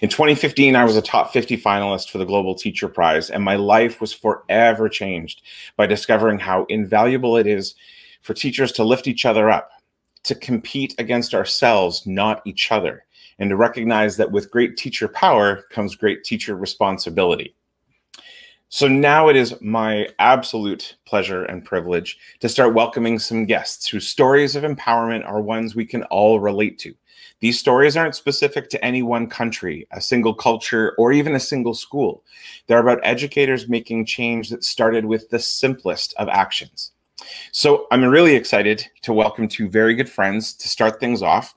In 2015, I was a top 50 finalist for the Global Teacher Prize, and my life was forever changed by discovering how invaluable it is for teachers to lift each other up, to compete against ourselves, not each other, and to recognize that with great teacher power comes great teacher responsibility. So now it is my absolute pleasure and privilege to start welcoming some guests whose stories of empowerment are ones we can all relate to. These stories aren't specific to any one country, a single culture, or even a single school. They're about educators making change that started with the simplest of actions. So I'm really excited to welcome two very good friends to start things off.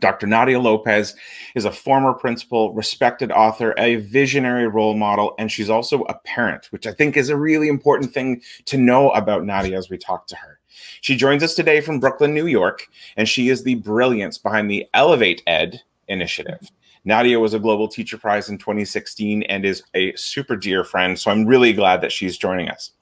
Dr. Nadia Lopez is a former principal, respected author, a visionary role model, and she's also a parent, which I think is a really important thing to know about Nadia as we talk to her. She joins us today from Brooklyn, New York, and she is the brilliance behind the Elevate Ed initiative. Nadia was a Global Teacher Prize in 2016 and is a super dear friend. So I'm really glad that she's joining us.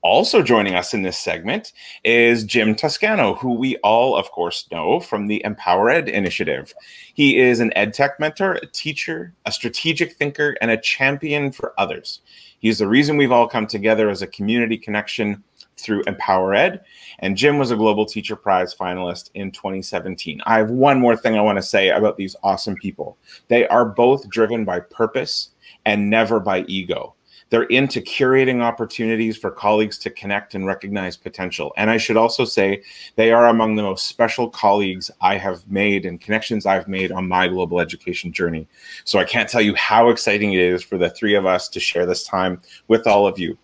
Also joining us in this segment is Jim Tuscano, who we all, of course, know from the Empower Ed initiative. He is an ed tech mentor, a teacher, a strategic thinker, and a champion for others. He's the reason we've all come together as a community connection through Empower Ed. And Jim was a Global Teacher Prize finalist in 2017. I have one more thing I want to say about these awesome people. They are both driven by purpose and never by ego. They're into curating opportunities for colleagues to connect and recognize potential. And I should also say they are among the most special colleagues I have made and connections I've made on my global education journey. So I can't tell you how exciting it is for the three of us to share this time with all of you.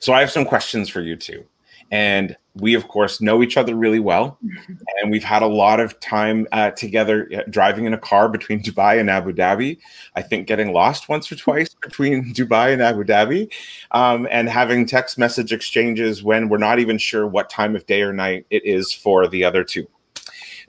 So I have some questions for you too. And we, of course, know each other really well. And we've had a lot of time uh, together uh, driving in a car between Dubai and Abu Dhabi. I think getting lost once or twice between Dubai and Abu Dhabi um, and having text message exchanges when we're not even sure what time of day or night it is for the other two.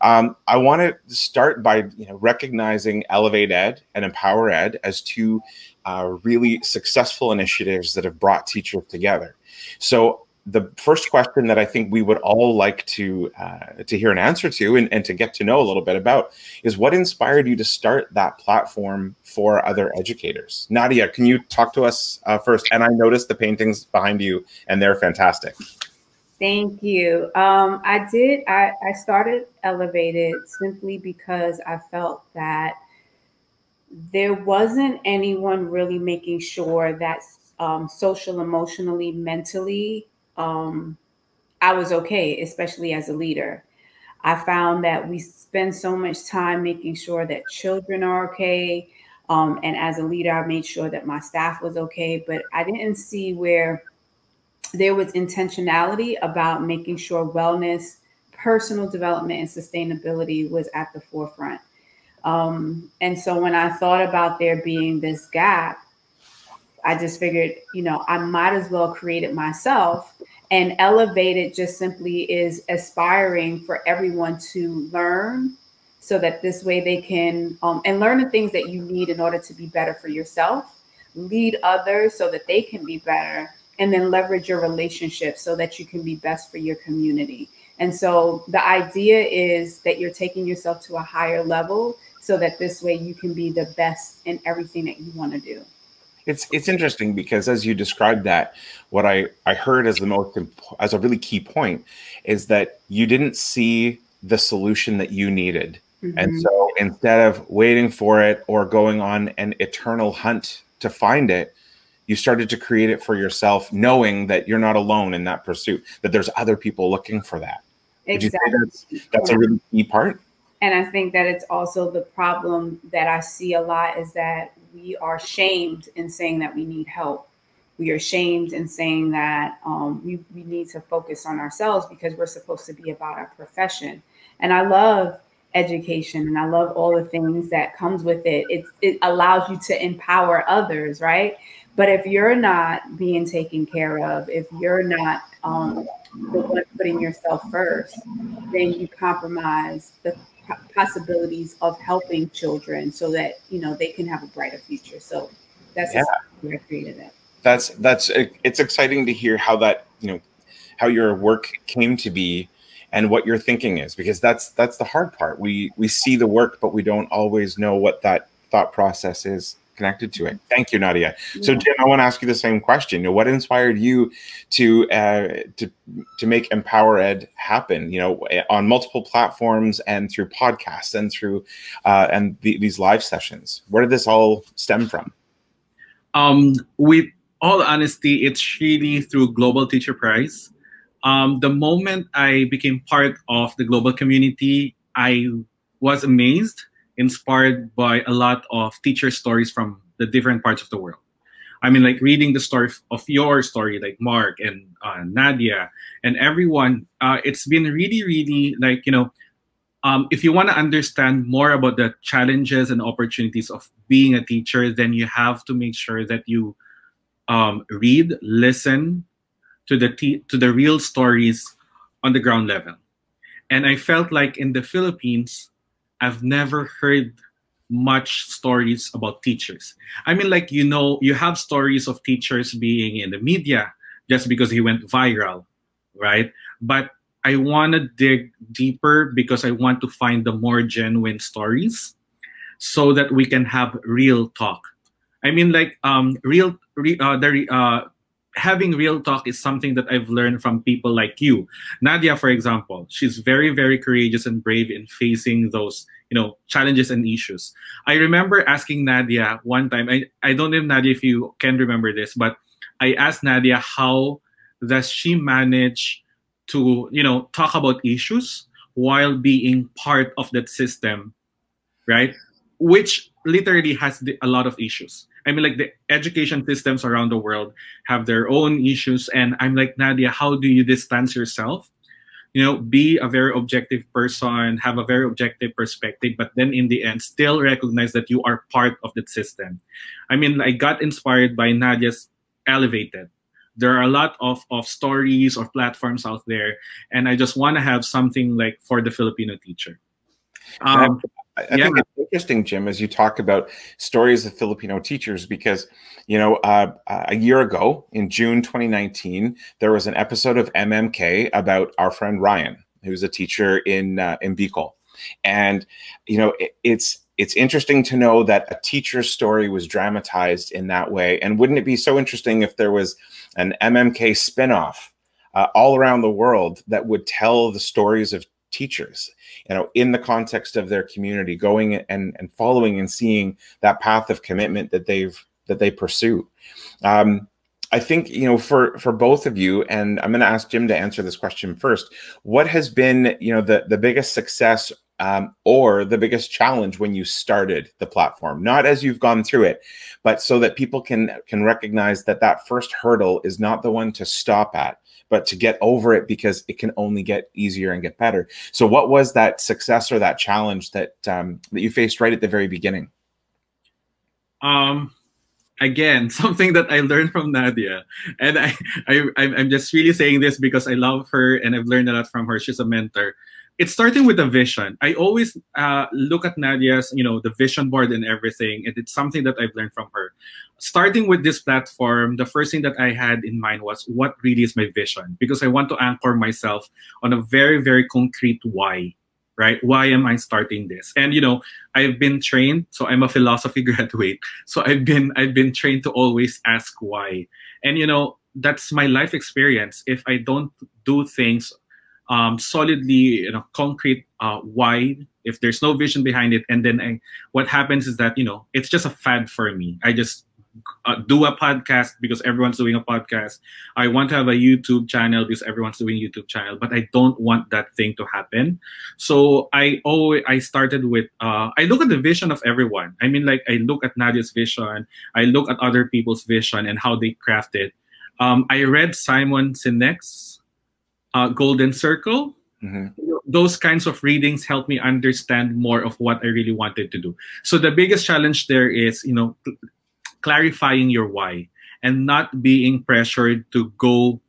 Um, I want to start by you know, recognizing Elevate Ed and Empower Ed as two uh, really successful initiatives that have brought teachers together. So the first question that I think we would all like to uh, to hear an answer to and, and to get to know a little bit about is what inspired you to start that platform for other educators. Nadia, can you talk to us uh, first? And I noticed the paintings behind you, and they're fantastic. Thank you. Um, I did. I, I started Elevated simply because I felt that there wasn't anyone really making sure that um, social, emotionally, mentally um, I was okay, especially as a leader. I found that we spend so much time making sure that children are okay. Um, and as a leader, I made sure that my staff was okay, but I didn't see where there was intentionality about making sure wellness, personal development, and sustainability was at the forefront. Um, and so when I thought about there being this gap, I just figured, you know, I might as well create it myself. And elevated just simply is aspiring for everyone to learn so that this way they can um, and learn the things that you need in order to be better for yourself, lead others so that they can be better, and then leverage your relationships so that you can be best for your community. And so the idea is that you're taking yourself to a higher level so that this way you can be the best in everything that you want to do it's it's interesting because as you described that, what I I heard as the most as a really key point is that you didn't see the solution that you needed, mm-hmm. and so instead of waiting for it or going on an eternal hunt to find it, you started to create it for yourself, knowing that you're not alone in that pursuit. That there's other people looking for that. Exactly. That's, that's a really key part. And I think that it's also the problem that I see a lot is that we are shamed in saying that we need help. We are shamed in saying that um, we, we need to focus on ourselves because we're supposed to be about our profession. And I love education and I love all the things that comes with it. It, it allows you to empower others, right? But if you're not being taken care of, if you're not um, the one putting yourself first, then you compromise the possibilities of helping children so that you know they can have a brighter future. So that's yeah. where I created it. That's that's it's exciting to hear how that you know how your work came to be and what your thinking is because that's that's the hard part. We we see the work, but we don't always know what that thought process is connected to it. Thank you, Nadia. Yeah. So, Jim, I want to ask you the same question. You know, what inspired you to uh, to to make Empower Ed happen? You know, on multiple platforms and through podcasts and through uh, and the, these live sessions. Where did this all stem from? Um, with all honesty, it's really through Global Teacher Prize. Um, the moment I became part of the global community, I was amazed inspired by a lot of teacher stories from the different parts of the world. I mean, like reading the story of your story, like Mark and uh, Nadia and everyone. Uh, it's been really, really like you know, um, if you want to understand more about the challenges and opportunities of being a teacher, then you have to make sure that you um, read, listen to the to the real stories on the ground level. And I felt like in the Philippines, I've never heard much stories about teachers. I mean, like, you know, you have stories of teachers being in the media just because he went viral, right? But I want to dig deeper because I want to find the more genuine stories so that we can have real talk. I mean, like, um, real, re, uh, the, uh, having real talk is something that I've learned from people like you. Nadia, for example, she's very, very courageous and brave in facing those, you know, challenges and issues. I remember asking Nadia one time, I, I don't know, Nadia, if you can remember this, but I asked Nadia how does she manage to, you know, talk about issues while being part of that system, right? Which literally has a lot of issues I mean, like the education systems around the world have their own issues. And I'm like, Nadia, how do you distance yourself? You know, be a very objective person, have a very objective perspective, but then in the end, still recognize that you are part of that system. I mean, I got inspired by Nadia's Elevated. There are a lot of, of stories or platforms out there, and I just want to have something like for the Filipino teacher. Um, I, yeah. think it's interesting, Jim, as you talk about stories of Filipino teachers, because you know, uh, a year ago in June 2019, there was an episode of MMK about our friend Ryan, who's a teacher in uh, in Bicol, and you know, it, it's it's interesting to know that a teacher's story was dramatized in that way. And wouldn't it be so interesting if there was an MMK spinoff uh, all around the world that would tell the stories of teachers you know in the context of their community going and and following and seeing that path of commitment that they've that they pursue um, I think you know for for both of you, and I'm going to ask Jim to answer this question first. What has been you know the the biggest success um, or the biggest challenge when you started the platform? Not as you've gone through it, but so that people can can recognize that that first hurdle is not the one to stop at, but to get over it because it can only get easier and get better. So, what was that success or that challenge that um, that you faced right at the very beginning? Um, again, something that I learned from Nadia, and I, I I'm just really saying this because I love her and I've learned a lot from her. She's a mentor it's starting with a vision. I always uh, look at Nadia's, you know, the vision board and everything, and it's something that I've learned from her. Starting with this platform, the first thing that I had in mind was what really is my vision, because I want to anchor myself on a very, very concrete why. Right? Why am I starting this? And you know, I've been trained, so I'm a philosophy graduate. So I've been I've been trained to always ask why. And you know, that's my life experience. If I don't do things um, solidly, you know, concrete uh, why. If there's no vision behind it, and then I, what happens is that you know it's just a fad for me. I just uh, do a podcast because everyone's doing a podcast. I want to have a YouTube channel because everyone's doing YouTube channel, but I don't want that thing to happen. So I always I started with uh, I look at the vision of everyone. I mean, like I look at Nadia's vision, I look at other people's vision and how they craft it. Um, I read Simon Sinek's uh, Golden Circle. Mm-hmm. Those kinds of readings help me understand more of what I really wanted to do. So the biggest challenge there is, you know, cl- clarifying your why and not being pressured to go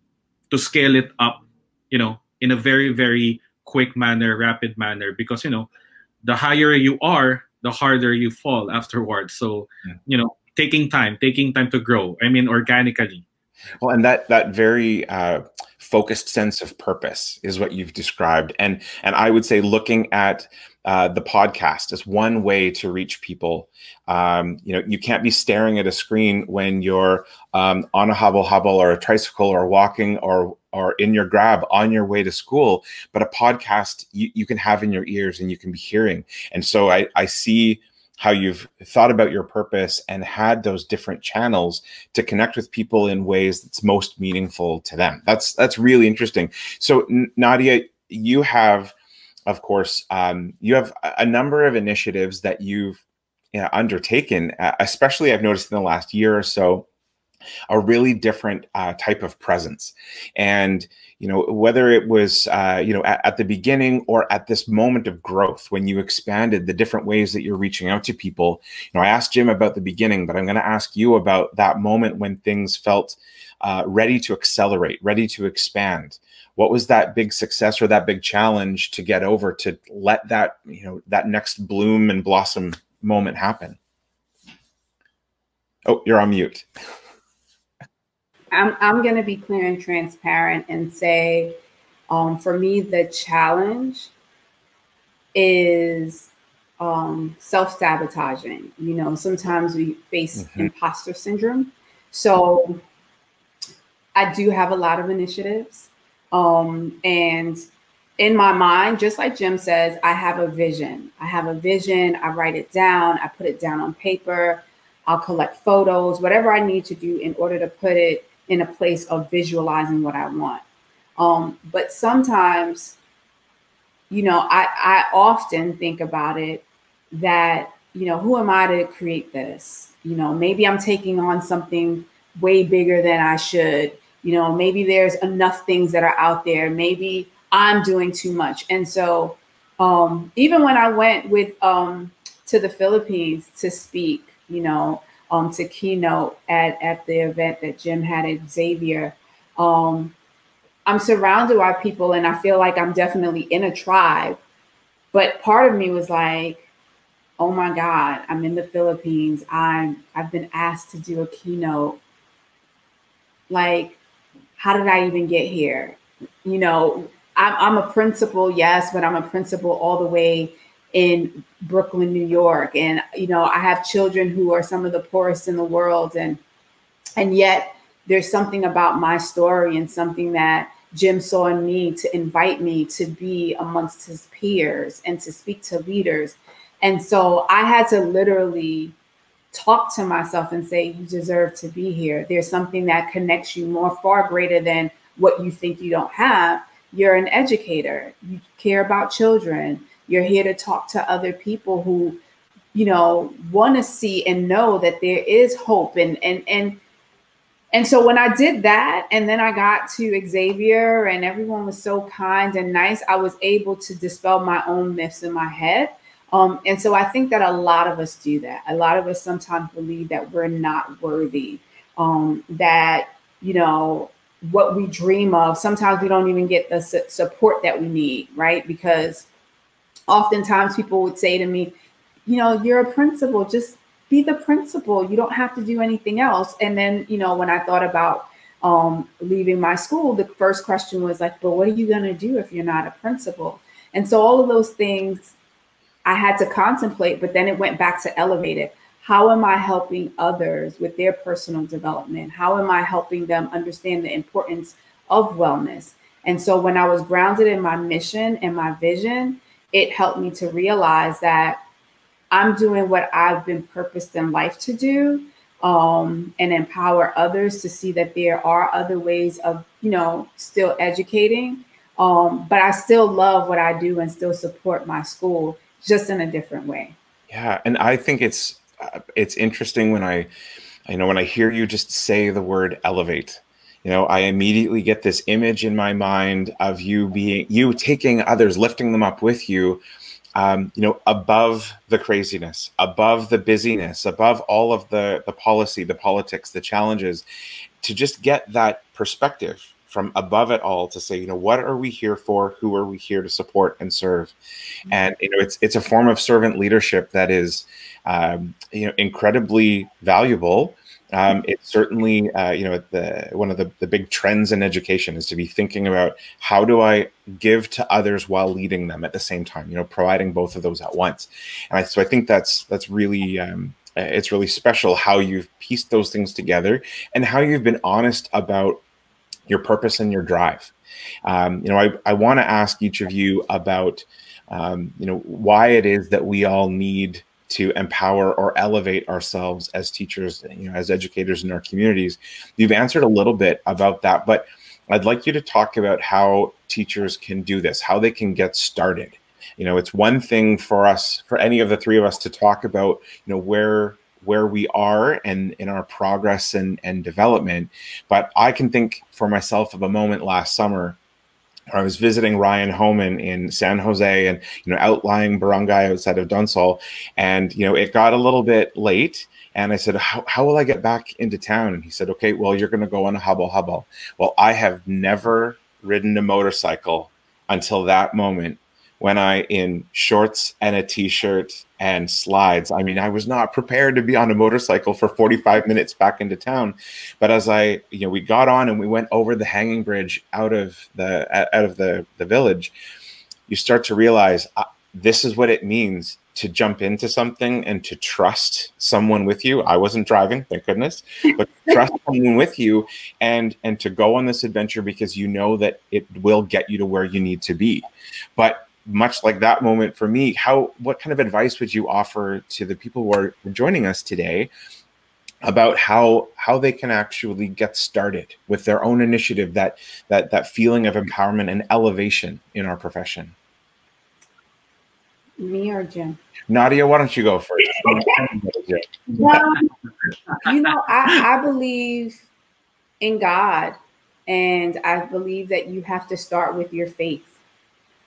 to scale it up, you know, in a very very quick manner, rapid manner because you know, the higher you are, the harder you fall afterwards. So, yeah. you know, taking time, taking time to grow. I mean, organically. Well, and that that very uh, focused sense of purpose is what you've described. And and i would say looking at uh, the podcast as one way to reach people. Um, you know you can't be staring at a screen when you're um, on a habal-habal or a tricycle or walking or or in your grab on your way to school but a podcast you, you can have in your ears and you can be hearing. And so i i see how you've thought about your purpose and had those different channels to connect with people in ways that's most meaningful to them. That's that's really interesting. So Nadia, you have, of course, um, you have a number of initiatives that you've you know, undertaken. Uh, especially, I've noticed in the last year or so, a really different uh, type of presence. And you know whether it was uh, you know at, at, the beginning or at this moment of growth when you expanded the different ways that you're reaching out to people. You know, I asked Jim about the beginning, but I'm going to ask you about that moment when things felt uh, ready to accelerate, ready to expand. What was that big success or that big challenge to get over to let that you know that next bloom and blossom moment happen? Oh, you're on mute. I'm I'm gonna be clear and transparent and say, um, for me, the challenge is um, self sabotaging. You know, sometimes we face mm-hmm. imposter syndrome. So I do have a lot of initiatives. Um, and in my mind, just like Jim says, I have a vision. I have a vision. I write it down. I put it down on paper. I'll collect photos, whatever I need to do in order to put it in a place of visualizing what I want. Um, but sometimes, you know, I, I often think about it that, you know, who am I to create this? You know, maybe I'm taking on something way bigger than I should. You know, maybe there's enough things that are out there. Maybe I'm doing too much. And so, um, even when I went with um, to the Philippines to speak, you know, um, to keynote at, at the event that Jim had at Xavier. Um, I'm surrounded by people and I feel like I'm definitely in a tribe. But part of me was like, oh my God, I'm in the Philippines. I'm I've been asked to do a keynote. Like, how did I even get here? You know, I'm, I'm a principal, yes, but I'm a principal all the way in Brooklyn, New York. And, you know, I have children who are some of the poorest in the world. And, and yet there's something about my story and something that Jim saw in me to invite me to be amongst his peers and to speak to leaders. And so I had to literally talk to myself and say, You deserve to be here. There's something that connects you more, far greater than what you think you don't have. You're an educator, you care about children, you're here to talk to other people who, you know, want to see and know that there is hope. And and and and so when I did that, and then I got to Xavier, and everyone was so kind and nice, I was able to dispel my own myths in my head. Um, and so I think that a lot of us do that. A lot of us sometimes believe that we're not worthy, um, that, you know, what we dream of, sometimes we don't even get the su- support that we need, right? Because oftentimes people would say to me, you know, you're a principal, just be the principal. You don't have to do anything else. And then, you know, when I thought about um, leaving my school, the first question was like, but what are you going to do if you're not a principal? And so all of those things I had to contemplate, but then it went back to elevated. How am I helping others with their personal development? How am I helping them understand the importance of wellness? And so when I was grounded in my mission and my vision, it helped me to realize that I'm doing what I've been purposed in life to do um, and empower others to see that there are other ways of, you know, still educating. Um, but I still love what I do and still support my school just in a different way. Yeah. And I think it's, uh, it's interesting when I, you know when I hear you just say the word elevate, you know i immediately get this image in my mind of you being you taking others lifting them up with you um, you know above the craziness above the busyness above all of the the policy the politics the challenges to just get that perspective from above it all to say you know what are we here for who are we here to support and serve mm-hmm. and you know it's it's a form of servant leadership that is um, you know incredibly valuable Um, it's certainly, uh, you know, the one of the, the big trends in education is to be thinking about how do I give to others while leading them at the same time. You know, providing both of those at once. And I, so I think that's that's really um, it's really special how you've pieced those things together and how you've been honest about your purpose and your drive. Um, you know, I, I want to ask each of you about, um, you know, why it is that we all need to empower or elevate ourselves as teachers, you know, as educators in our communities. You've answered a little bit about that, but I'd like you to talk about how teachers can do this, how they can get started. You know, it's one thing for us, for any of the three of us to talk about, you know, where where we are and in our progress and, and development. But I can think for myself of a moment last summer I was visiting Ryan Homan in San Jose and you know outlying barangay outside of Donsol, and you know it got a little bit late. And I said, how, how will I get back into town? And he said, okay, well, you're going to go on a habal-habal. Well, I have never ridden a motorcycle until that moment when I, in shorts and a t shirt and slides, I mean, I was not prepared to be on a motorcycle for 45 minutes back into town. But as I, you know, we got on and we went over the hanging bridge out of the, out of the, the village, you start to realize uh, this is what it means to jump into something and to trust someone with you. I wasn't driving, thank goodness, but trust someone with you and and to go on this adventure because you know that it will get you to where you need to be. But much like that moment for me, how what kind of advice would you offer to the people who are joining us today about how how they can actually get started with their own initiative, that that that feeling of empowerment and elevation in our profession? Me or Jim? Nadia, why don't you go first? well, you know, I, I believe in God, and I believe that you have to start with your faith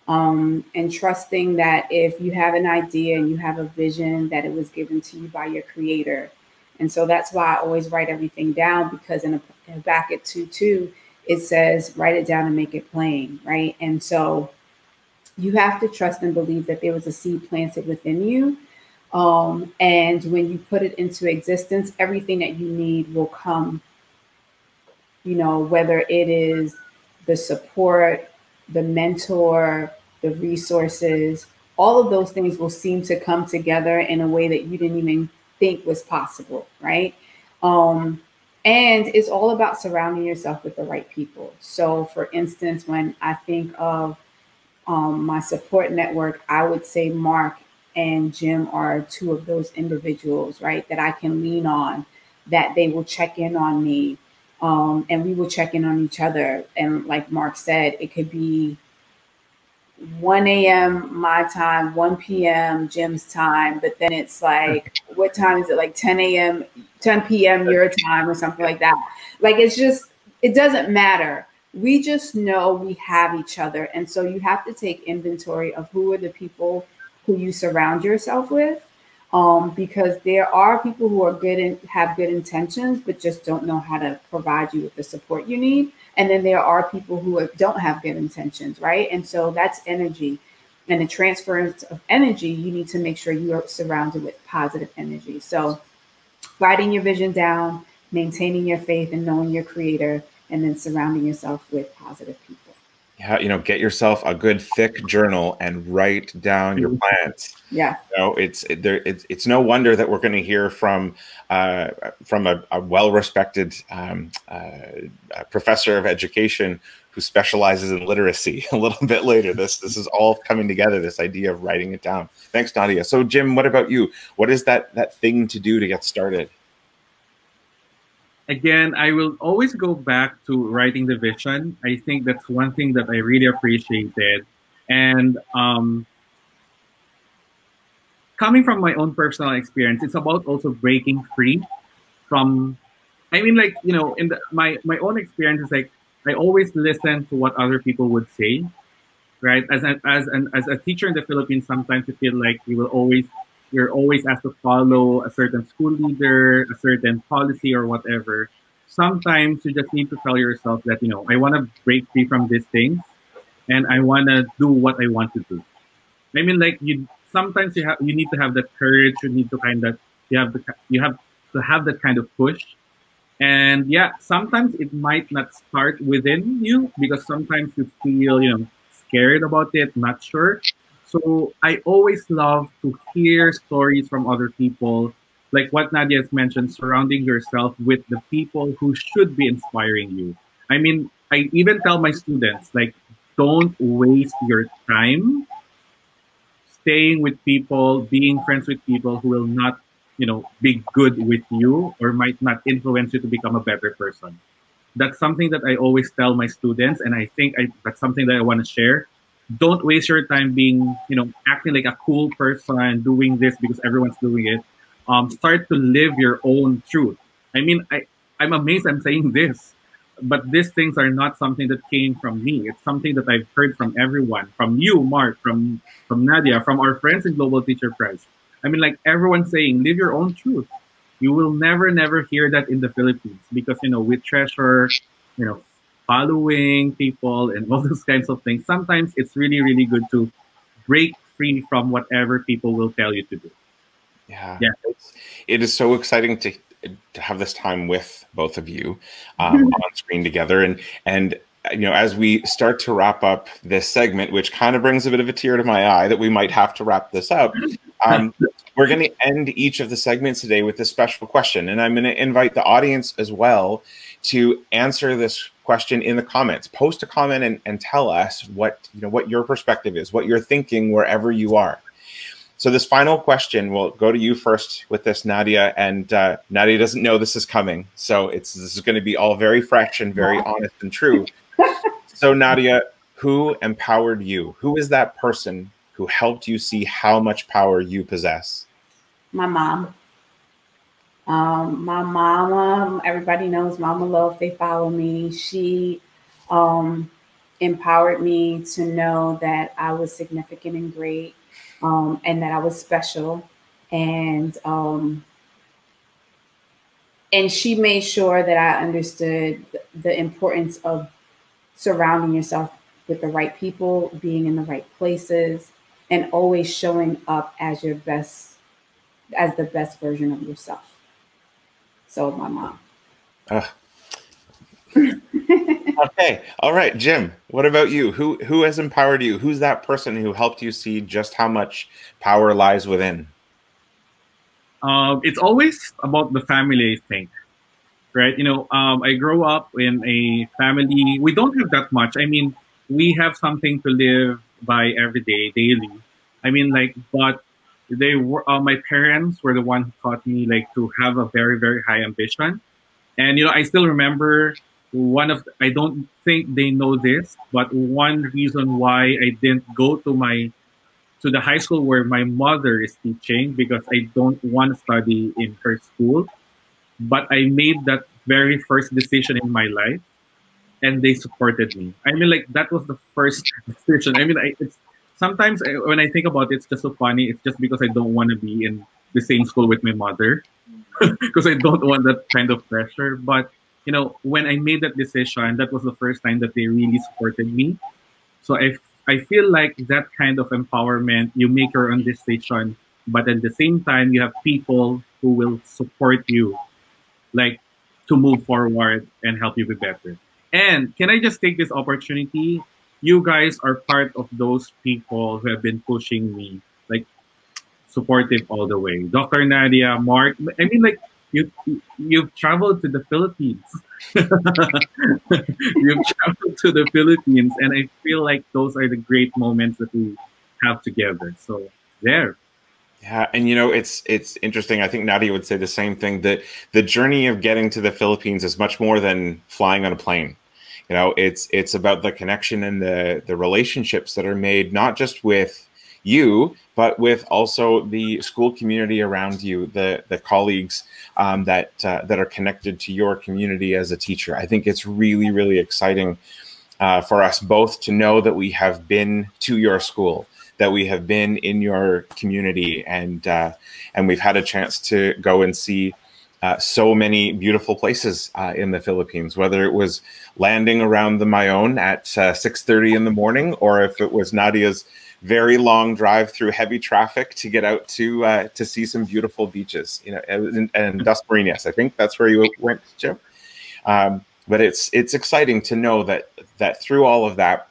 um, and trusting that if you have an idea and you have a vision, that it was given to you by your creator. And so that's why I always write everything down because in, a, in Habakkuk 2 2, it says, write it down and make it plain, right? And so you have to trust and believe that there was a seed planted within you. Um, and when you put it into existence, everything that you need will come, you know, whether it is the support, the mentor, the resources, all of those things will seem to come together in a way that you didn't even think was possible, right? Um, and it's all about surrounding yourself with the right people. So, for instance, when I think of um, my support network, I would say Mark and Jim are two of those individuals, right, that I can lean on, that they will check in on me, um, and we will check in on each other. And like Mark said, it could be 1 a.m. my time, 1 p.m. Jim's time, but then it's like, what time is it? Like 10 a.m., 10 p.m. your time or something like that. Like it's just, it doesn't matter. We just know we have each other. And so you have to take inventory of who are the people who you surround yourself with um, because there are people who are good and have good intentions, but just don't know how to provide you with the support you need. And then there are people who don't have good intentions, right? And so that's energy. And the transference of energy, you need to make sure you are surrounded with positive energy. So, writing your vision down, maintaining your faith and knowing your creator, and then surrounding yourself with positive people you know get yourself a good thick journal and write down your mm-hmm. plans. Yeah. You know it's it, there it's, it's no wonder that we're going to hear from uh, from a, a well-respected um, uh, professor of education who specializes in literacy a little bit later. This this is all coming together this idea of writing it down. Thanks nadia. So jim what about you? What is that that thing to do to get started again, I will always go back to writing the vision. I think that's one thing that I really appreciated. And um, coming from my own personal experience, it's about also breaking free from. I mean, like you know, in the, my my own experience is like I always listen to what other people would say, right? As as an, as a teacher in the Philippines, sometimes you feel like you will always you're always asked to follow a certain school leader, a certain policy or whatever. Sometimes you just need to tell yourself that, you know, I want to break free from these things and I want to do what I want to do. I mean, like you, sometimes you have, you need to have that courage. You need to kind of, you have the, you have to have that kind of push And yeah, sometimes it might not start within you because sometimes you feel, you know, scared about it, not sure. So I always love to hear stories from other people, like what Nadia has mentioned, surrounding yourself with the people who should be inspiring you. I mean, I even tell my students, like, don't waste your time staying with people, being friends with people who will not, you know, be good with you or might not influence you to become a better person. That's something that I always tell my students, and I think I, that's something that I want to share. Don't waste your time being, you know, acting like a cool person, doing this because everyone's doing it. Um, start to live your own truth. I mean, I, I'm amazed I'm saying this but these things are not something that came from me. It's something that I've heard from everyone, from you, Mark, from from Nadia, from our friends in Global Teacher Prize. I mean, like everyone saying, live your own truth. You will never, never hear that in the Philippines because you know we treasure, you know, following people and all those kinds of things. Sometimes it's really, really good to break free from whatever people will tell you to do. Yeah, yeah. It's, it is so exciting to to have this time with both of you um, on screen together and and you know as we start to wrap up this segment which kind of brings a bit of a tear to my eye that we might have to wrap this up um, we're going to end each of the segments today with a special question and i'm going to invite the audience as well to answer this question in the comments post a comment and, and tell us what you know what your perspective is what you're thinking wherever you are so this final question we'll go to you first with this, Nadia. And uh, Nadia doesn't know this is coming, so it's this is going to be all very fresh and very honest and true. so Nadia, who empowered you? Who is that person who helped you see how much power you possess? My mom. Um, my mama, everybody knows Mama Love, they follow me. She um, empowered me to know that I was significant and great um, and that I was special. And um, and she made sure that I understood the importance of surrounding yourself with the right people, being in the right places, and always showing up as your best, as the best version of yourself. So my mom. Uh, okay. All right, Jim. What about you? Who who has empowered you? Who's that person who helped you see just how much power lies within? Um, it's always about the family, I think. Right? You know, um, I grew up in a family. We don't have that much. I mean, we have something to live by every day, daily. I mean, like, but they were uh, my parents were the one who taught me like to have a very very high ambition and you know i still remember one of I don't think they know this, but one reason why I didn't go to my to the high school where my mother is teaching because I don't want to study in her school. But I made that very first decision in my life, and they supported me. I mean, like that was the first decision. I mean, I, it's sometimes I, when I think about it, it's just so funny. It's just because I don't want to be in the same school with my mother because I don't want that kind of pressure. But you know, when I made that decision, that was the first time that they really supported me. So I, I feel like that kind of empowerment, you make your own decision, but at the same time, you have people who will support you, like to move forward and help you be better. And can I just take this opportunity? You guys are part of those people who have been pushing me, like supportive all the way. Dr. Nadia, Mark, I mean, like you you've traveled to the Philippines. you've traveled to the Philippines, and I feel like those are the great moments that we have together. So there. Yeah, and you know it's it's interesting. I think Nadia would say the same thing that the journey of getting to the Philippines is much more than flying on a plane. You know, it's it's about the connection and the the relationships that are made not just with you, but with also the school community around you, the the colleagues um, that uh, that are connected to your community as a teacher. I think it's really really exciting uh, for us both to know that we have been to your school, that we have been in your community, and uh, and we've had a chance to go and see uh, so many beautiful places uh, in the Philippines, whether it was landing around the Mayon at 6.30 in the morning, or if it was Nadia's very long drive through heavy traffic to get out to uh, to see some beautiful beaches. You know, and, and Dasmariñas. I think that's where you went, Jim. Um, but it's it's exciting to know that that through all of that,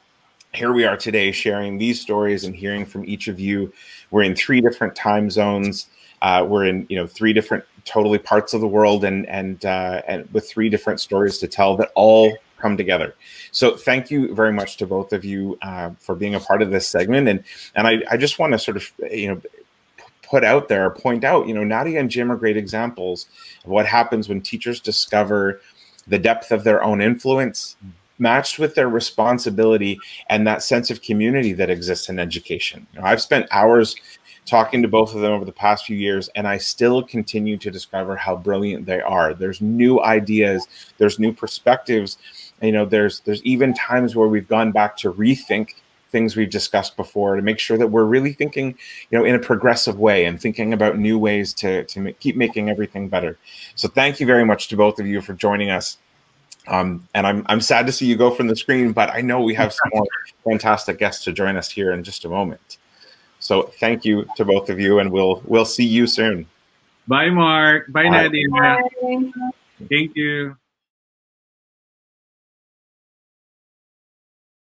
here we are today sharing these stories and hearing from each of you. We're in three different time zones. Uh, we're in you know three different totally parts of the world and and uh, and with three different stories to tell that all come together. So thank you very much to both of you uh, for being a part of this segment. And and I, I just want to sort of you know put out there, point out, you know, Nadia and Jim are great examples of what happens when teachers discover the depth of their own influence matched with their responsibility and that sense of community that exists in education. You know, I've spent hours talking to both of them over the past few years, and I still continue to discover how brilliant they are. There's new ideas, there's new perspectives. You know, there's there's even times where we've gone back to rethink things we've discussed before to make sure that we're really thinking, you know, in a progressive way and thinking about new ways to to make, keep making everything better. So thank you very much to both of you for joining us. Um, and I'm I'm sad to see you go from the screen, but I know we have some more fantastic guests to join us here in just a moment. So thank you to both of you, and we'll we'll see you soon. Bye, Mark. Bye, Bye. Nadia. Bye. Thank you.